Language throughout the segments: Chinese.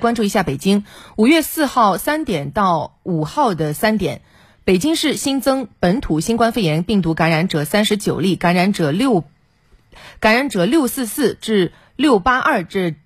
关注一下北京，五月四号三点到五号的三点，北京市新增本土新冠肺炎病毒感染者三十九例，感染者六，感染者六四四至六八二至。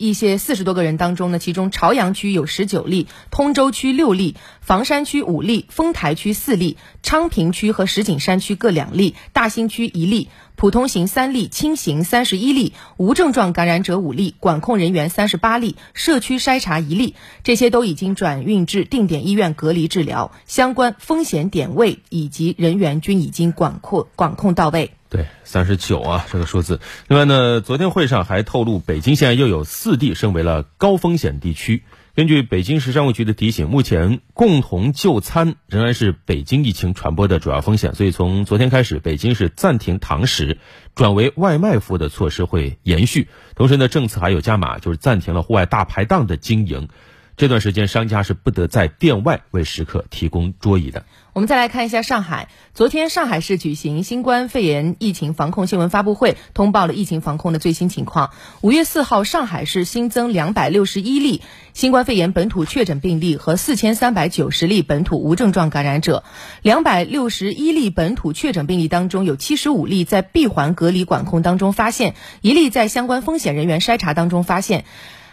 一些四十多个人当中呢，其中朝阳区有十九例，通州区六例，房山区五例，丰台区四例，昌平区和石景山区各两例，大兴区一例，普通型三例，轻型三十一例，无症状感染者五例，管控人员三十八例，社区筛查一例，这些都已经转运至定点医院隔离治疗，相关风险点位以及人员均已经管控管控到位。对，三十九啊，这个数字。另外呢，昨天会上还透露，北京现在又有四地升为了高风险地区。根据北京市商务局的提醒，目前共同就餐仍然是北京疫情传播的主要风险，所以从昨天开始，北京市暂停堂食，转为外卖服务的措施会延续。同时呢，政策还有加码，就是暂停了户外大排档的经营。这段时间，商家是不得在店外为食客提供桌椅的。我们再来看一下上海，昨天上海市举行新冠肺炎疫情防控新闻发布会，通报了疫情防控的最新情况。五月四号，上海市新增两百六十一例新冠肺炎本土确诊病例和四千三百九十例本土无症状感染者。两百六十一例本土确诊病例当中，有七十五例在闭环隔离管控当中发现，一例在相关风险人员筛查当中发现。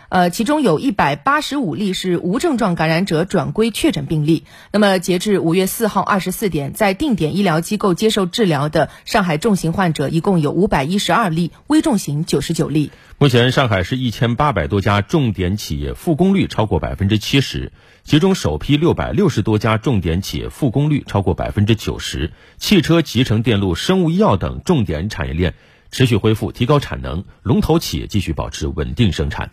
呃，其中有一百八十五例是无症状感染者转归确诊病例。那么，截至五月四号二十四点，在定点医疗机构接受治疗的上海重型患者一共有五百一十二例，危重型九十九例。目前，上海市一千八百多家重点企业复工率超过百分之七十，其中首批六百六十多家重点企业复工率超过百分之九十。汽车、集成电路、生物医药等重点产业链持续恢复，提高产能，龙头企业继续保持稳定生产。